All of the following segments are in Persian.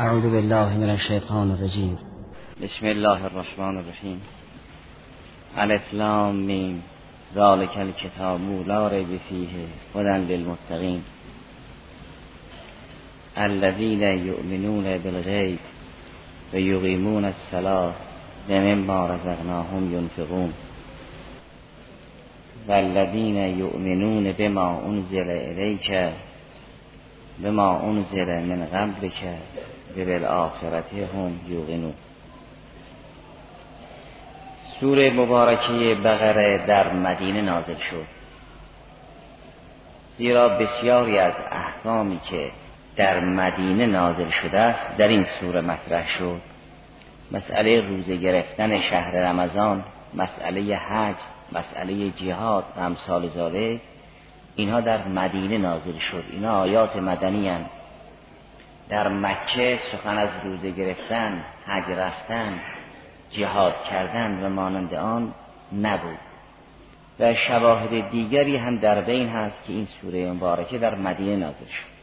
اعوذ بالله من الشیطان الرجیم بسم الله الرحمن الرحیم. الف لام میم. ذالک الکتاب لا ریب فیه هدى للمتقین. الذين يؤمنون بالغیب و یقیمون الصلاة و مما رزقناهم ينفقون والذین یؤمنون بما انزل الیک بما انزل من قبلک. و بالآخرت هم یوقنون. سوره مبارکه بقره در مدینه نازل شد. زیرا بسیاری از احکامی که در مدینه نازل شده است در این سوره مطرح شد. مسئله روزه گرفتن شهر رمضان مسئله حج مسئله جهاد و امثال ذالک اینها در مدینه نازل شد. اینها آیات مدنی هستند. در مکه سخن از روزه گرفتن حج رفتن جهاد کردن و مانند آن نبود. و شواهد دیگری هم در بین هست که این سوره مبارکه در مدینه نازل شد.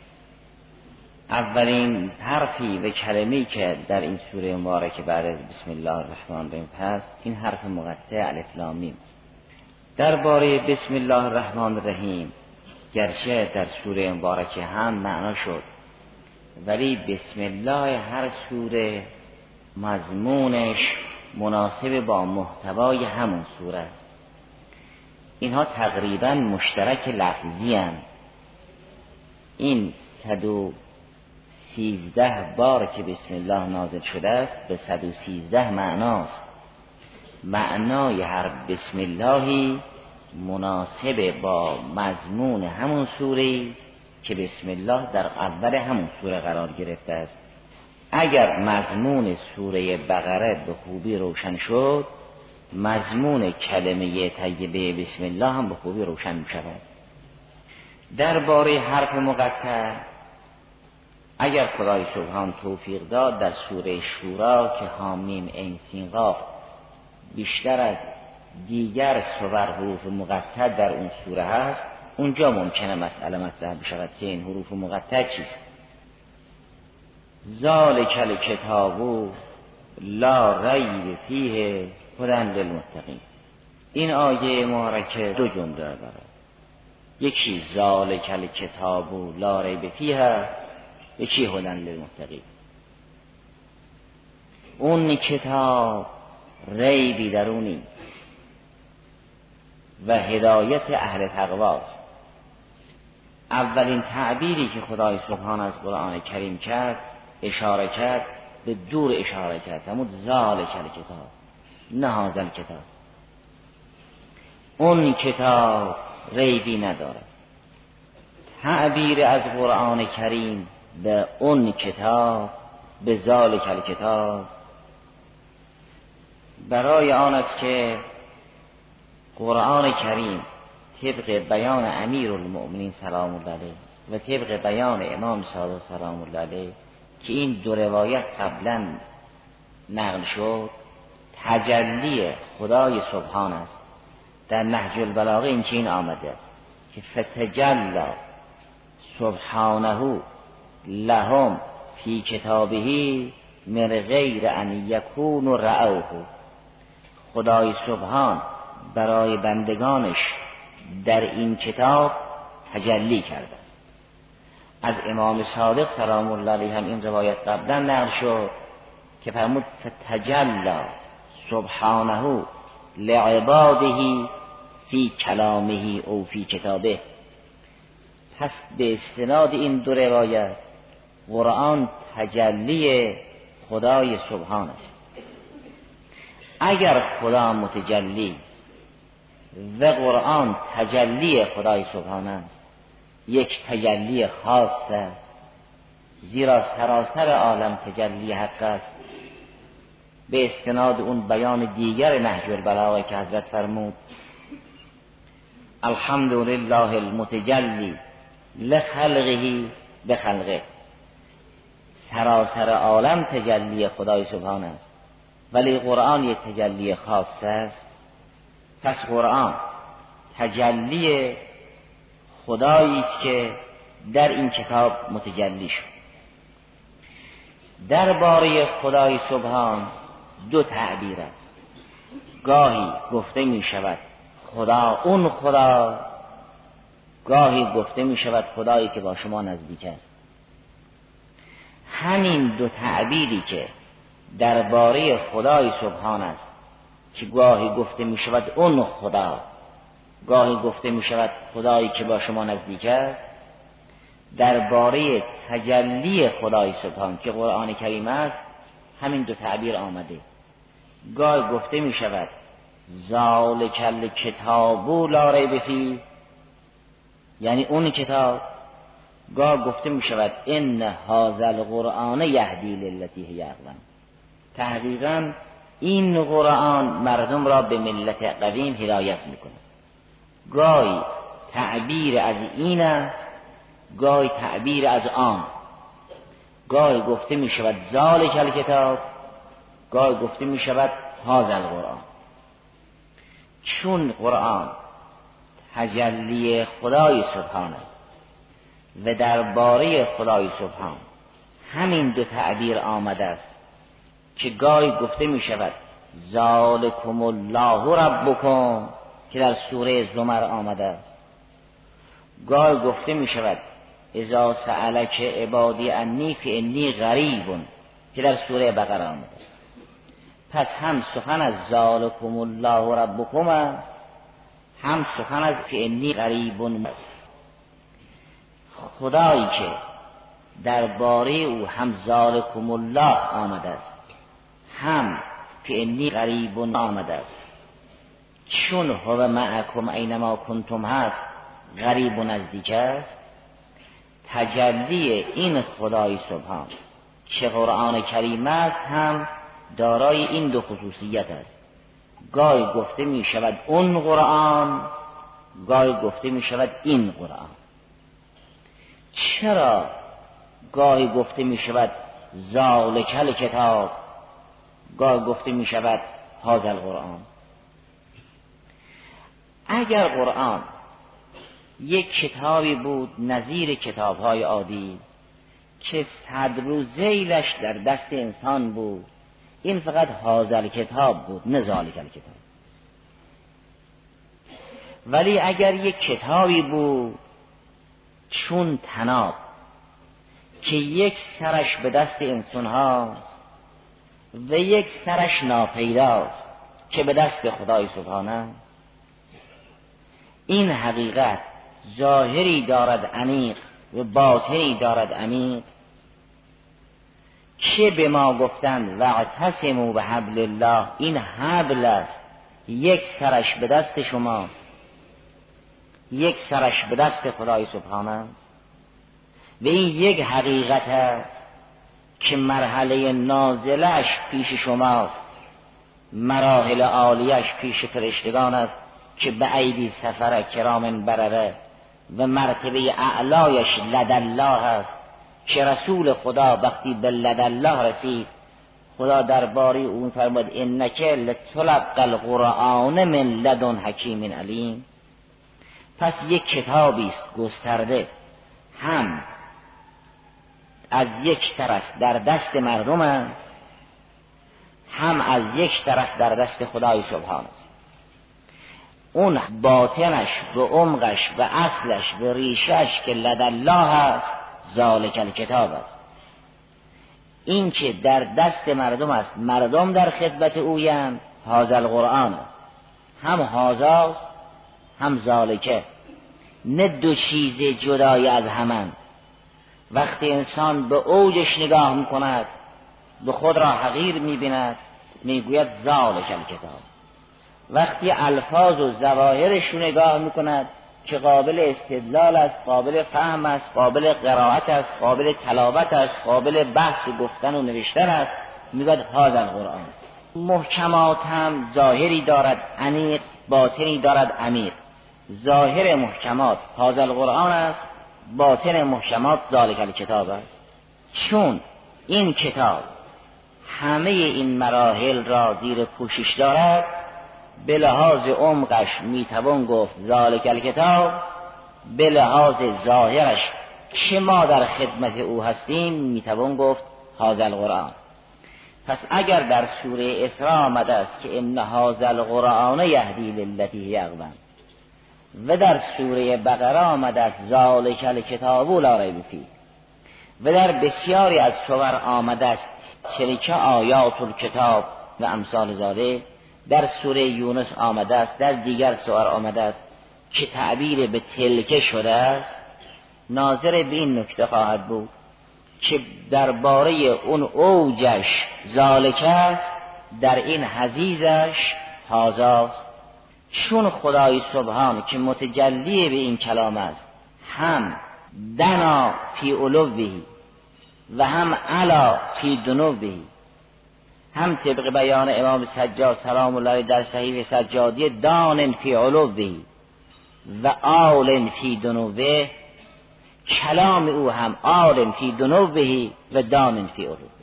اولین حرفی و کلمی که در این سوره مبارکه بعد از بسم الله الرحمن الرحیم هست این حرف مقطع الف لام میم درباره بسم الله الرحمن الرحیم گرچه در سوره مبارکه هم معنا شد ولی بسم الله هر سوره مضمونش مناسب با محتوای همون سوره است. اینها تقریبا مشترک لفظی هم. این صد و سیزده بار که بسم الله نازل شده است به صد و سیزده معناست. معنای هر بسم اللهی مناسب با مضمون همون سوره که بسم الله در اول همون سوره قرار گرفته است. اگر مضمون سوره بقره به خوبی روشن شد مضمون کلمه طیبه بسم الله هم به خوبی روشن می شود. درباره حرف مقطع اگر خدای سبحان توفیق داد در سوره شورا که حامیم این سینقاف بیشتر از دیگر سور حروف مقطع در اون سوره هست اونجا ممکنه مسئله مطرح بشود که این حروف مقطع چیست؟ ذالک کتابو لا ریب فیه هدن للمتقین. این آیه مبارکه دو جمله دارد. یکی ذالک کتابو لا ریب فیه یکی هدن للمتقین. اون کتاب ریبی در اون و هدایت اهل تقواست. اولین تعبیری که خدای سبحان از قرآن کریم کرد اشاره کرد به دور اشاره کرد همون ذالک کتاب نه کتاب. اون کتاب ریبی ندارد تعبیر از قرآن کریم به اون کتاب به ذالک کتاب. برای آن است که قرآن کریم طبق بیان امیر المؤمنین سلام الله علیه و طبق بیان امام صادق سلام الله علیه که این دو روایت قبلا نقل شد تجلی خدای سبحان است. در نهج البلاغه این چین آمده است که فتجلا سبحانه لهم فی کتابه من غیر ان یکون رعوه خدای سبحان برای بندگانش در این کتاب تجلی کرده. از امام صادق سلام الله علیه هم این روایت قبلا نقل شد که فرمود فتجلا سبحانه لعباده فی کلامه او فی کتابه. پس به استناد این دو روایت قرآن تجلی خدای سبحان است. اگر خدا متجلی و قرآن تجلی خدای سبحان است. یک تجلی خاص است. زیرا سراسر عالم تجلی حق است. به استناد اون بیان دیگر نهج البلاغه که حضرت فرمود. الحمد لله المتجلی لخلقه به خلقه. سراسر عالم تجلی خدای سبحان است. ولی قرآن یک تجلی خاص است. پس قرآن تجلی خدایی است که در این کتاب متجلی شد. درباره خدای سبحان دو تعبیر است. گاهی گفته می شود خدا اون خدا گاهی گفته می شود خدایی که با شما نزدیک است. همین دو تعبیری که درباره خدای سبحان است که گاهی گفته می شود اون خدا. گاهی گفته می شود خدایی که با شما نزدیک است. درباره تجلی خدای سبحان که قرآن کریم است همین دو تعبیر آمده. گاهی گفته می شود زال کل کتابو لا ریب فی یعنی اون کتاب. گاه گفته می شود ان هازل قرآن یهدی للتی هی تحقیقا این قرآن مردم را به ملت قدیم هدایت می‌کنه گاهی تعبیر از این است گاهی تعبیر از آن. گاهی گفته می شود زال کل کتاب گاهی گفته می شود هازل قرآن چون قرآن تجلی خدای سبحانه و درباره خدای سبحان همین دو تعبیر آمده است که گاهی گفته می شود ذالکم الله ربکم که در سوره زمر آمده است. گاهی گفته می شود اذا سألک عبادی انی انی غریبون که در سوره بقره آمده پس هم سخن از ذالکم الله ربکم است هم سخن از انی غریبون خدایی که درباره او هم ذالکم الله آمده است. هم انی غریبون آمده است. چون هو معکم اینما کنتم هست غریب و نزدیک است. تجلی این خدای سبحان که قرآن کریم است هم دارای این دو خصوصیت است. گاهی گفته می شود اون قرآن گاهی گفته می شود این قرآن. چرا گاهی گفته می شود زالکل کتاب گاهی گفته می شود هازل قرآن اگر قرآن یک کتابی بود نظیر کتاب های عادی که صدر و زیلش در دست انسان بود این فقط حاضر کتاب بود نه ذالک کتاب ولی اگر یک کتابی بود چون تناب که یک سرش به دست انسان هاست و یک سرش ناپیداست که به دست خدای سبحانه. این حقیقت ظاهری دارد عمیق و باطنی دارد عمیق که به ما گفتند و اعتصموا به حبل الله. این حبل است. یک سرش به دست شماست. یک سرش به دست خدای سبحانه است. و این یک حقیقت است. که مرحله نازلش پیش شماست. مراحل عالیش پیش فرشتگان است که به عیدی سفر کرام برره و مرتبه اعلایش لدالله است. که رسول خدا وقتی به لدالله رسید خدا درباره اون فرمود انک لتلق القرآن من لدن حکیم علیم. پس یک کتابی است گسترده هم از یک طرف در دست مردم است هم از یک طرف در دست خدای سبحان است اون باطنش به عمقش به اصلش به ریشش که لدالله است ذالک کتاب است. این که در دست مردم است مردم در خدمت اویند حاضر قرآن است. هم هازاست هم ذالکه. نه دو چیز جدای از همان وقتی انسان به اوجش نگاه می‌کند به خود را حقیر می‌بیند می‌گوید ذالک کتاب. وقتی الفاظ و زواهرش رو نگاه می‌کند که قابل استدلال است قابل فهم است قابل قرائت است قابل تلاوت است قابل بحث و گفتن و نوشتن است می‌گوید هذا قرآن محکمات هم ظاهری دارد عمیق باطنی دارد عمیق. ظاهر محکمات هذا القرآن است. باطن محکمات ذالک کتاب است. چون این کتاب همه این مراحل را زیر پوشش دارد به لحاظ عمقش می‌توان گفت ذالک الکتاب به لحاظ ظاهرش که ما در خدمت او هستیم می‌توان گفت هذا القرآن. پس اگر در سوره اسراء آمده است که ان هذا القرآن یهدی للتی یقبن و در سوره بقره آمده است ذالک الکتاب لا ریب و در بسیاری از سور آمده است تلک آیات الکتاب و امثال زاده در سوره یونس آمده است در دیگر سور آمده است که تعبیر به تلکه شده است ناظر به این نکته خواهد بود که درباره اون اوجش ذالک است در این حزیزش هازاست چون خدای سبحان که متجلی به این کلام است هم دنا فی علوهی و هم علا فی دنوبهی هم طبق بیان امام سجاد سلام الله در صحیح سجادی دان فی علوهی و آل فی دنوبه کلام او هم آل فی دنوبهی و دان فی علوبه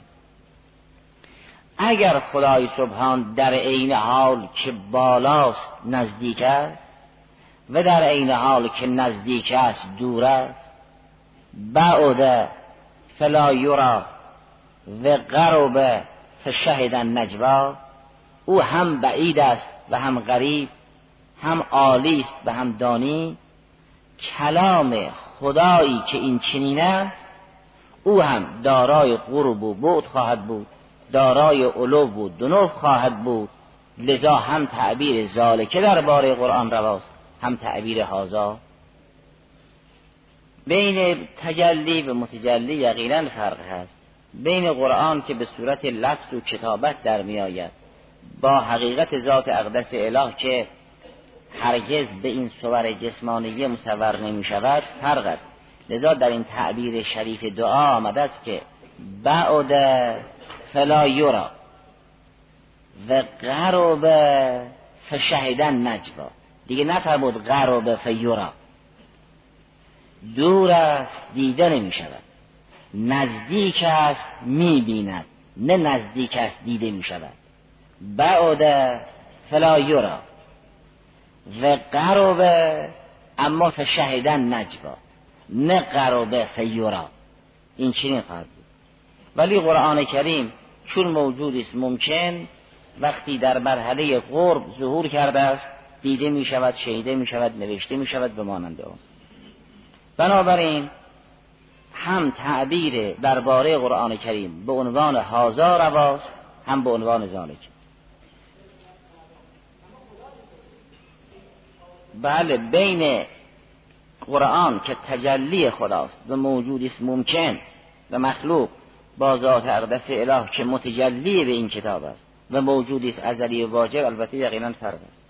اگر خدای سبحان در عین حال که بالاست نزدیک است و در عین حال که نزدیک است دور است بعد فلا یرا و قرب فشهد نجوا او هم بعید است و هم غریب هم عالی است و هم دانی کلام خدایی که این چنین است او هم دارای قرب و بعد خواهد بود. دارای علو و دنوف خواهد بود. لذا هم تعبیر ذالکه درباره قرآن رواست هم تعبیر هازا. بین تجلی و متجلی یقینا فرق هست. بین قرآن که به صورت لفظ و کتابت در می آید. با حقیقت ذات اقدس اله که هرگز به این صور جسمانی مصور نمی شود فرق است. لذا در این تعبیر شریف دعا آمده است که بعد فلا یورا و قرب فشهدن نجوا. دیگه نفرمود قرب فیورا دور است دیده نمی شود نزدیک است می بیند نه نزدیک است دیده می شود بعد فلا یورا و قرب اما فشهدن نجوا. نه قرب فیورا این چنین خواهد ولی قرآن کریم چون موجود است ممکن وقتی در مرحله قرب ظهور کرده است دیده می شود شهیده می شود نوشته می شود به مانند اون بنابراین هم تعبیر درباره قرآن کریم به عنوان هازا رواست هم به عنوان ذالک بله بین قرآن که تجلی خداست و موجود است ممکن و مخلوق با ذات اقدس اله که متجلی به این کتاب است و موجودی است ازلی و واجب البته یقینا فرق است.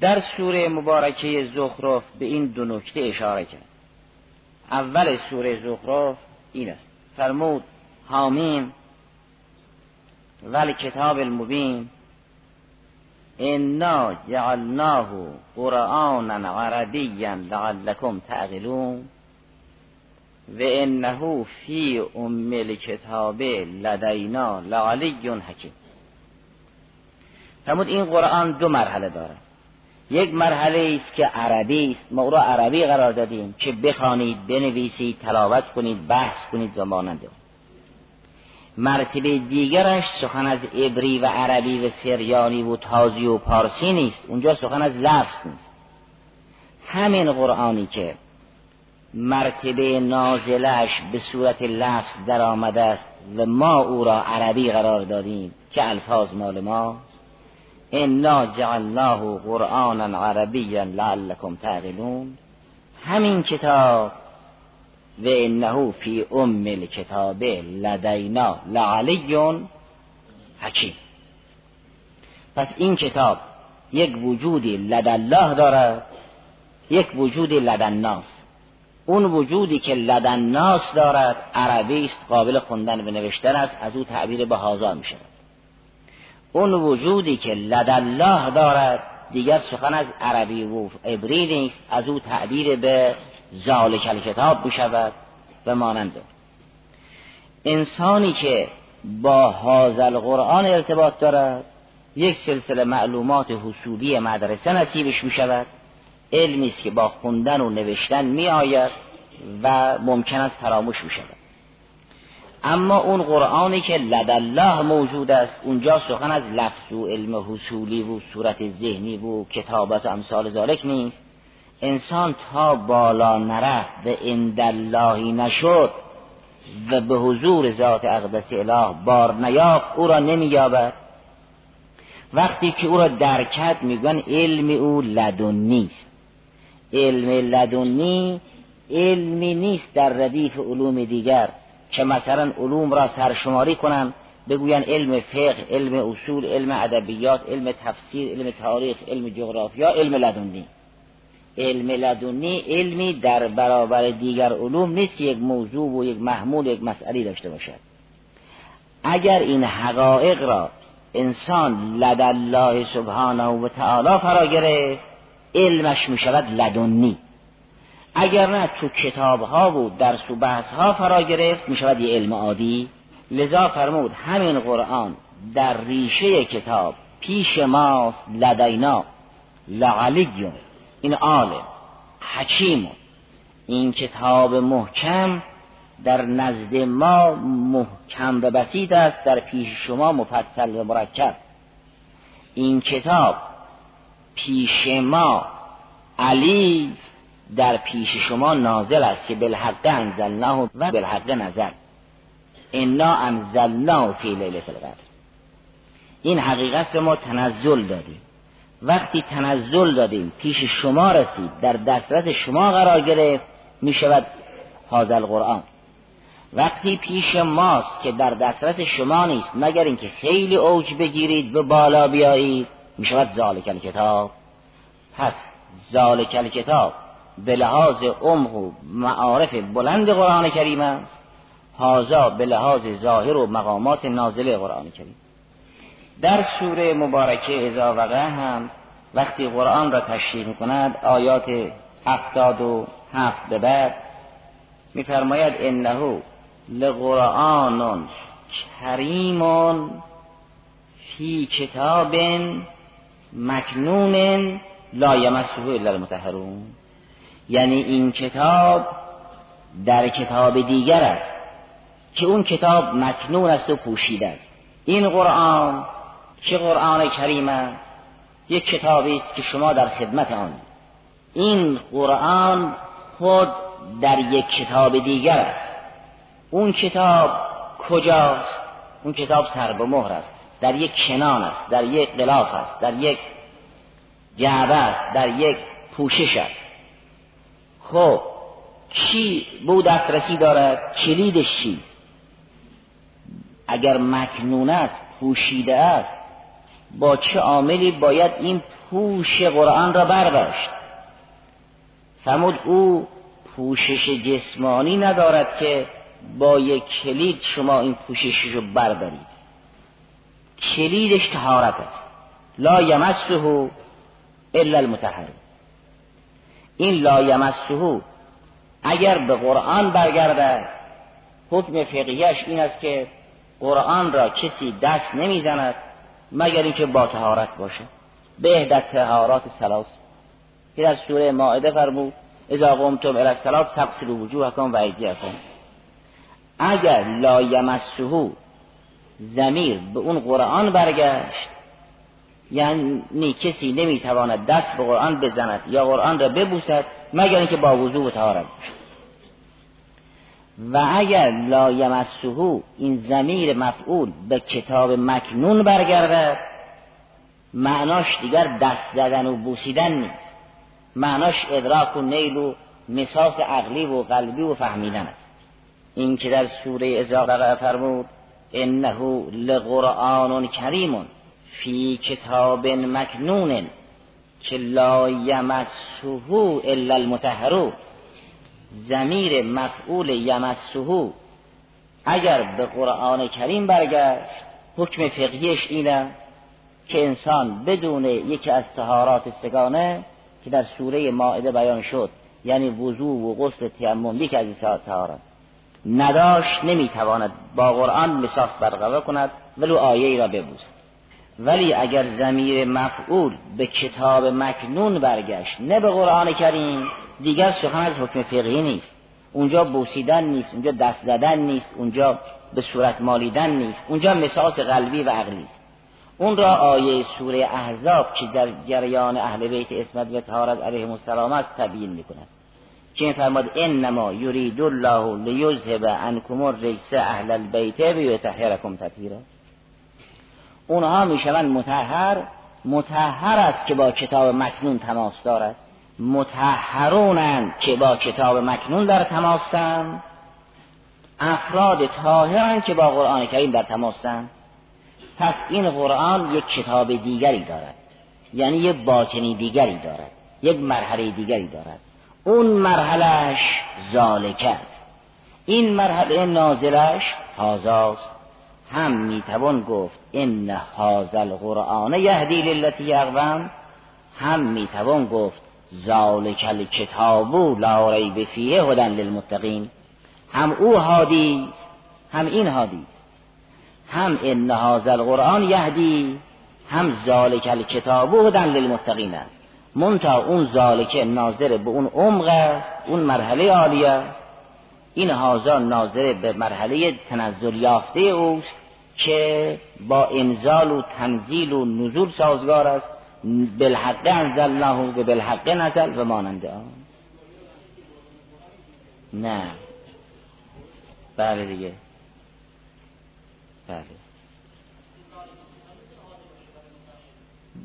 در سوره مبارکه زخرف به این دو نکته اشاره کرد. اول سوره زخرف این است. فرمود حامیم ولی کتاب المبین انا جعلناه قرآنا عربیا لعلكم تعقلون. و انه فی ام الکتاب لدینا لعلی حکیم فرمود این قرآن دو مرحله داره. یک مرحله است که عربی است. ما او را عربی قرار دادیم که بخوانید بنویسید تلاوت کنید بحث کنید و مانند مرتبه دیگرش سخن از عبری و عربی و سریانی و تازی و پارسی نیست. اونجا سخن از لفظ نیست. همین قرآنی که مرتبه نازلش به صورت لفظ در آمده است و ما او را عربی قرار دادیم که الفاظ مال ماست. انا جعلناه قرآنا عربیا لعلكم تعقلون. همین کتاب و انه فی ام الکتاب لدینا لعلی حکیم. پس این کتاب یک وجودی لدالله دارد یک وجودی لدالناس. اون وجودی که لدن ناس دارد عربی است قابل خوندن و نوشتن است از او تعبیر به هازا می شود اون وجودی که لد الله دارد دیگر سخن از عربی و عبری نیست از او تعبیر به ذالک کتاب می شود و مانند انسانی که با هازل قرآن ارتباط دارد یک سلسله معلومات حصولی مدرسه نصیبش می شود علمی است که با خوندن و نوشتن می آید و ممکن است فراموش می شود اما اون قرآنی که لدالله موجود است اونجا سخن از لفظ و علم حصولی و صورت ذهنی و کتابت و امثال ذالک نیست. انسان تا بالا نرفت و انداللهی نشد و به حضور ذات اقدس اله بار نیافت او را نمییابد. وقتی که او را درکت میگن علم او لدنی است علم لدنی علمی نیست در ردیف علوم دیگر که مثلا علوم را سرشماری کنم بگوین علم فقه علم اصول علم ادبیات علم تفسیر علم تاریخ علم جغرافیا علم لدنی. علم لدنی علمی در برابر دیگر علوم نیست که یک موضوع و یک محمول یک مسئله داشته باشد. اگر این حقایق را انسان لد الله سبحانه و تعالی فرا گرفت علمش می شود لدنی. اگر نه تو کتاب ها و درس و بحث ها فرا گرفت می شود یه علم عادی. لذا فرمود همین قرآن در ریشه کتاب پیش ماست لدینا. لعلیون. این عالم حکیم. این کتاب محکم در نزد ما محکم و بسیط است در پیش شما مفصل و مرکب. این کتاب پیش ما علی در پیش شما نازل است که بالحق انزلناه و بالحق نزل. انا انزلناه فی لیلة القدر. این حقیقت ما تنزل دادیم. وقتی تنزل دادیم پیش شما رسید در دسترس شما قرار گرفت می شود حاضر قرآن وقتی پیش ماست که در دسترس شما نیست مگر اینکه خیلی اوج بگیرید و بالا بیایید می شود ذالک کتاب پس ذالک کتاب به لحاظ عمق و معارف بلند قرآن کریم است. هازا به لحاظ ظاهر و مقامات نازله قرآن کریم. در سوره مبارکه ازا وقع هم وقتی قرآن را تشریح می کند آیات هفتاد و هفت به بعد میفرماید انه لقرآن کریم فی کتاب مکنون لا یمسه الا المطهرون. یعنی این کتاب در کتاب دیگر است که اون کتاب مکنون است و پوشیده است. این قرآن که قرآن کریم است؟ یک کتابی است که شما در خدمت آن. این قرآن خود در یک کتاب دیگر است. اون کتاب کجاست؟ اون کتاب سر به مهر است. در یک کنان است در یک غلاف است در یک جعبه است در یک پوشش است. خب کی بود دسترسی دارد؟ کلیدش چیست اگر مکنون است پوشیده است با چه عاملی باید این پوش قرآن را برداشت؟ فرمود او پوشش جسمانی ندارد که با یک کلید شما این پوششش رو بردارید. کلیدش تهارت است لا یمسه الا المتحر این لا یمسه اگر به قرآن برگرده حکم فقیهش این است که قرآن را کسی دست نمی‌زند مگر اینکه با تهارت باشه. به اهدت تهارات سلاس این از سوره ماعده فرمود اذا قمتم الى الصلاه فاغسلوا وجوهکم و ایدیکم. اگر لا یمسه زمیر به اون قرآن برگشت یعنی کسی نمی‌تواند دست به قرآن بزند یا قرآن را ببوسد مگر اینکه با وضوع و طهارت و اگر لا یمسه این زمیر مفعول به کتاب مکنون برگردد معناش دیگر دست زدن و بوسیدن نیست معناش ادراک و نیل و مساس عقلی و قلبی و فهمیدن است این که در سوره ازاق فرمود انه لقرآن کریم فی کتاب مکنون که لا یمسه الا المتحرون زمیر مفعول یمسهو اگر به قرآن کریم برگشت حکم فقهیش این است که انسان بدون یکی از تهارات سگانه که در سوره ماعده بیان شد یعنی وضوع و غسل تیمم یکی از این تهارات نداشت نمی‌تواند با قرآن مساس برقرار کند ولو آیه ای را ببوزد ولی اگر زمیر مفعول به کتاب مکنون برگشت نه به قرآن کریم دیگر سخن از حکم فقهی نیست. اونجا بوسیدن نیست اونجا دست زدن نیست اونجا به صورت مالیدن نیست اونجا مساس قلبی و عقلی است. اون را آیه سوره احزاب که در جریان اهل بیت اسمت و طهارت علیهم السلام است تبیین می‌کند. که فرماد انما یرید الله لیذهب عنکم الرجس اهل البیت بیطهرکم تطهیرا. اونها می‌شوند متحر متحر است که با کتاب مکنون تماس دارد. متحرونند که با کتاب مکنون در تماسند افراد طاهرند که با قرآن کریم در تماسند پس این قرآن یک کتاب دیگری دارد. یعنی یک باطنی دیگری دارد. یک مرحله دیگری دارد. اون مرحلهش زالکه است این مرحله نازلش هازاست هم می‌توان گفت ان هازا القرآن یهدی للتی اقوم هم می‌توان گفت ذالک الکتاب لا ریب فیه هدن للمتقین هم او هادی هم این هادی هم ان هذا القرآن یهدی هم ذالک الکتاب هدن للمتقین منتها اون ذالک ناظر به اون عمق اون مرحله عالیه این هازا ناظر به مرحله تنزل یافته اوست که با انزال و تنزیل و نزول سازگار است. بالحق انزلناه و بالحق نزل و مانند آن. نه. بله دیگه. بله.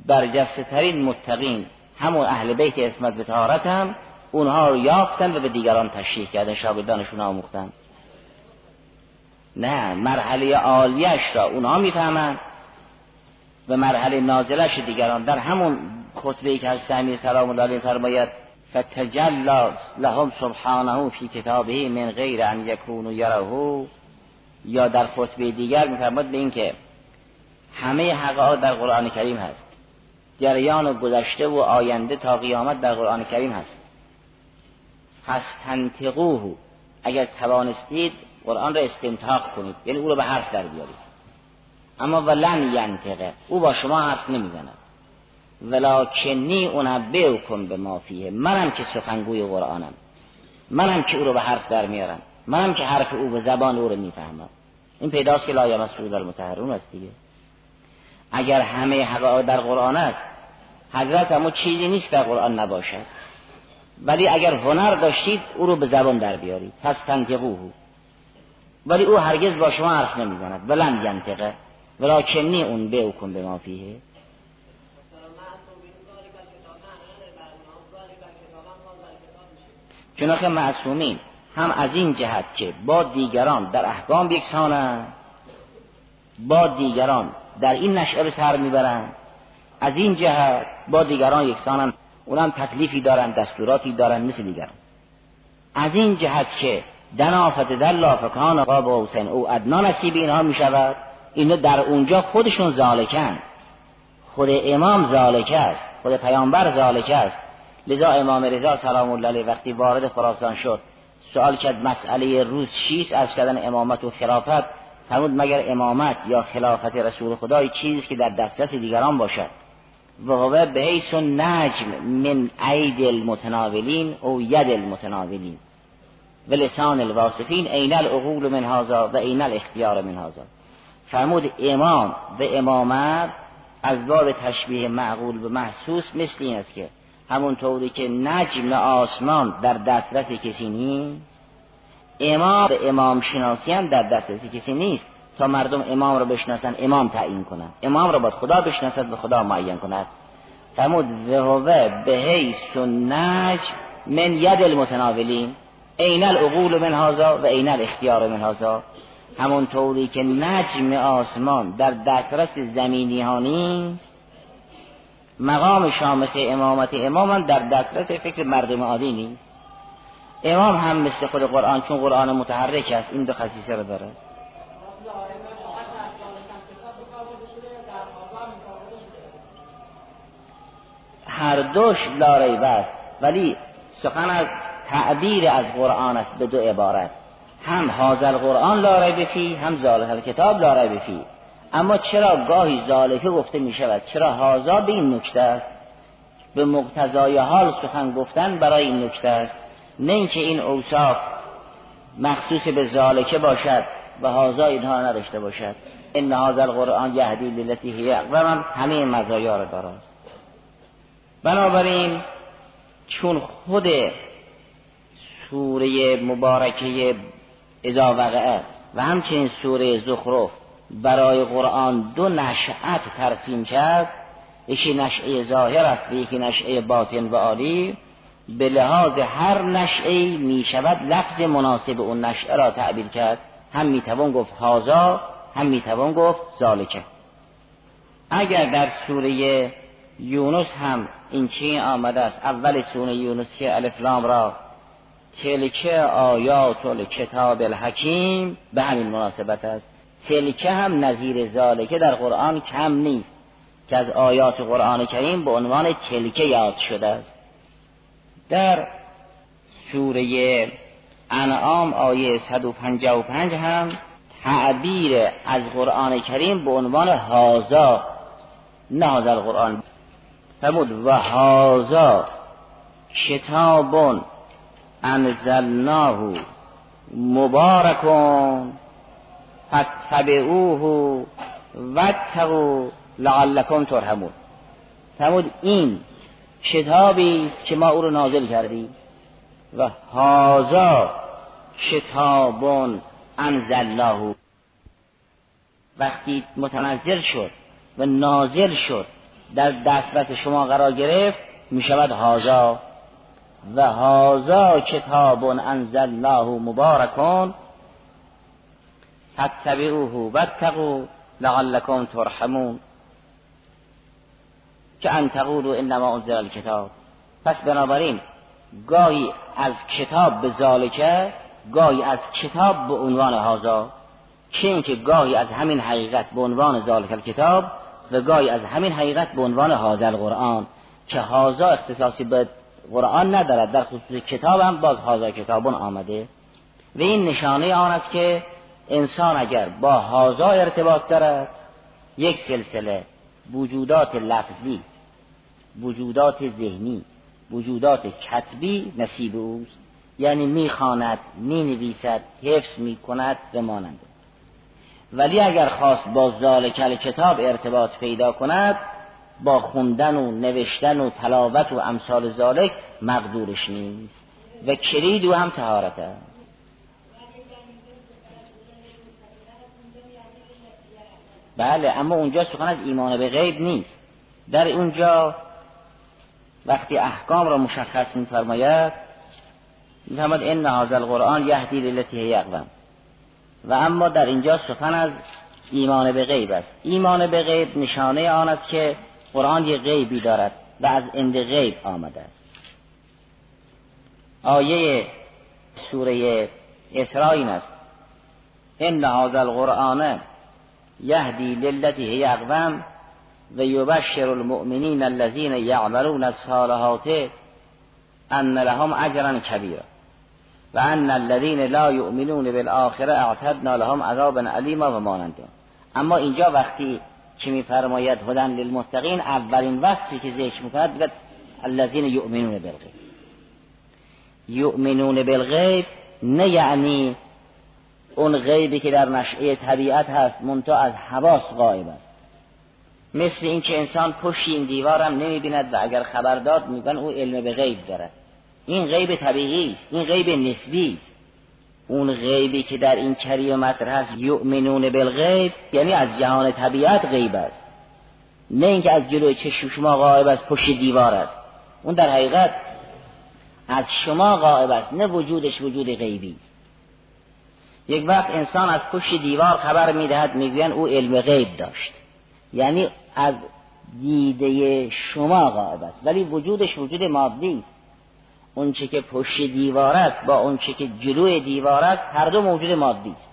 برجسته ترین متقین همون اهل بیت اسمت به طهارت هم اونها رو یافتن و به دیگران تشریح کردن شاگردانشون آموختن. نه مرحله عالیش را اونها می‌فهمند و مرحله نازلش دیگران. در همون خطبه ای که از امیر سلام الله علیه فرماید فتجلا لهم سبحانه فی کتابه من غیر ان یکونوا یره یا در خطبه دیگر میفرماد به اینکه همه حقایق در قرآن کریم هست. جریان گذشته و آینده تا قیامت در قرآن کریم هست. پس تنتقوه اگر توانستید قرآن را استنتاق کنید. یعنی او را به حرف در بیارید. اما ولن ینتقه او با شما حرف نمی‌زند. ولکنی اونبه کن به ما فیه. منم که سخنگوی قرآنم. منم که او رو به حرف در میارم. منم که حرف او به زبان او رو می‌فهمم. این پیداست که لا یمسه المطهرون است دیگه. اگر همه حقایق در قرآن است حضرت اما چیزی نیست در قرآن نباشد ولی اگر هنر داشتید او رو به زبان در بیارید. پس تنتقوه ولی او هرگز با شما حرف نمی‌زند. ولن ینتقه ولیکنی اون به کن به ما فیه. چنانکه معصومین هم از این جهت که با دیگران در احکام یکسانند با دیگران در این نشعه به سر می‌برند. از این جهت با دیگران یکسانند. اونم تکلیفی دارند دستوراتی دارند مثل دیگران. از این جهت که دنافت در لافکان قاب حسین او ادنا نصیب اینها می شود اینا در اونجا خودشون زالکن خود امام زالکه است. خود پیامبر زالکه است. لذا امام رضا سلام الله علیه وقتی وارد خراسان شد سوال کرد مسئله روز چیست؟ از کردن امامت و خلافت. فرمود مگر امامت یا خلافت رسول خدای چیزی که در دسترس دیگران باشد؟ و هو به نجم من عید المتناولین او ید المتناولین و لسان الواصفین عین العقول من هذا و عین الاختیار من هذا. فرمود امام و امامت از باب تشبیه معقول به محسوس مثل این است که همون طوری که نجم آسمان در دسترس کسی نیست امام به امام شناسی هم در دسترس کسی نیست تا مردم امام رو بشناسن امام تعیین کنن. امام رو باید خدا بشناسد به خدا معین کند. فرمود وهوه به حیث نجم من ید المتناولین. عین العقول من هذا و عین الاختیار من هذا. همون طوری که نجم آسمان در دسترس زمینی ها نیست. مقام شامخ امامت امام هم در دسترس فکر مردم عادی نیست. امام هم مثل خود قرآن چون قرآن متحرک است این دو خصیصه رو داره. هر دوش لاره است ولی سخن از تعبیر از قرآن است به دو عبارت. هم حاضر قرآن لا ریب فی هم ذالک کتاب لا ریب فی. اما چرا گاهی ذالکه گفته می شود؟ چرا هازا به این نکته است؟ به مقتضای حال سخن گفتن برای این نکته است. نه اینکه این اوصاف مخصوص به ذالکه باشد و هازا اینها نداشته باشد. این هذا القرآن یهدی للتی هی اقوام. همه مزایا را دارد بنابراین چون خود سوره مبارکه اذا وقعه و همچنین سوره زخرف برای قرآن دو نشعت ترسیم کرد یکی نشعه ظاهر است و یکی نشعه باطن و عالی. به لحاظ هر نشعه می شود لفظ مناسب اون نشعه را تعبیر کرد. هم می توان گفت هازا هم می توان گفت ذالکه اگر در سوره یونس هم این چی آمده است اول سوره یونس که الفلام را تلکه آیات کتاب الحکیم به همین مناسبت است. تلکه هم نظیر ذالکه در قرآن کم نیست که از آیات قرآن کریم به عنوان تلکه یاد شده است. در سوره انعام آیه 155 هم تعبیر از قرآن کریم به عنوان هازا نه هازا القرآن. فرمود و هازا کتاب انزلناه مبارکون فتبعوه واتقوا لعلکم ترحمون. فرمود این کتابی است که ما او رو نازل کردیم. و هازا کتابون انزلناه. وقتی متنزل شد و نازل شد در دسترس شما قرار گرفت می شود هازا. و هازا کتاب انزلناه مبارکون. فاتبعوه واتقوا لعلکم ترحمون. که ان تقولوا انما انزل الکتاب پس بنابراین گاهی از کتاب به ذالکه گاهی از کتاب به عنوان هازا که اینکه گاهی از همین حقیقت به عنوان ذالک کتاب و گاهی از همین حقیقت به عنوان هازا القرآن. که هازا اختصاصی به قرآن ندارد در خصوص کتاب هم باز هازا کتابون آمده. و این نشانه آن است که انسان اگر با هازا ارتباط دارد یک سلسله وجودات لفظی وجودات ذهنی وجودات کتبی نصیب اوست. یعنی می‌خواند می‌نویسد حفظ می‌کند و مانند ولی اگر خواست با ذالک کتاب ارتباط پیدا کند با خوندن و نوشتن و تلاوت و امثال ذالک مقدورش نیست و کلید و هم تهارت است. بله اما اونجا سخن از ایمان به غیب نیست. در اونجا وقتی احکام را مشخص میفرماید میفرماد ان هذا القرآن یهدی للتی هی و اما در اینجا سخن از ایمان به غیب است. ایمان به غیب نشانه آن است که قرآن یک غیبی دارد و از اند غیب آمده است. آیه سوره اسراء این است. ان هذا القرآن یهدی للتی هی و یبشر المؤمنین الذین یعملون الصالحات ان لهم اجرا کبیرا و ان الذین لا یؤمنون بالآخره اعتدنا لهم عذابا علیما و مانند اما اینجا وقتی که میفرماید؟ هدن للمتقین اولین وصفی که ذکر می‌کند بگد الذین یؤمنون بالغیب. یؤمنون بالغیب نه یعنی اون غیبی که در نشعه طبیعت هست منتها از حواس غایب است. مثل اینکه انسان پشت این دیوارم نمی‌بیند و اگر خبر داد میگن او علم به غیب دارد. این غیب طبیعی است این غیب نسبی است. اون غیبی که در این کریم مطرح هست یؤمنون بالغیب یعنی از جهان طبیعت غیب است. نه اینکه از جلوی چشم شما غایب است پشت دیوار است. اون در حقیقت از شما غایب است نه وجودش وجود غیبی است. یک وقت انسان از پشت دیوار خبر می‌دهد می‌گوین او علم غیب داشت. یعنی از دیده شما غایب است. ولی وجودش وجود مادی است. اونچه که پشت دیوار است با اونچه که جلوی دیوار است هر دو موجود مادی است.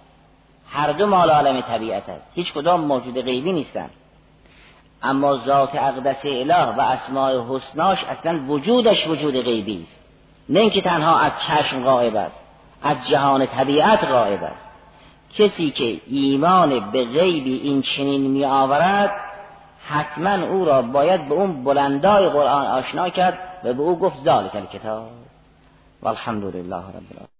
هر دو مال عالم طبیعت است. هیچ کدام موجود غیبی نیستند. اما ذات اقدس اله و اسماء حسناش اصلا وجودش وجود غیبی است. نه اینکه تنها از چشم غایب است از جهان طبیعت غایب است. کسی که ایمان به غیبی این چنین می آورد حتما او را باید به اون بلندای قرآن آشنا کرد و به او گفت ذالک الکتاب والحمد لله رب العالمین.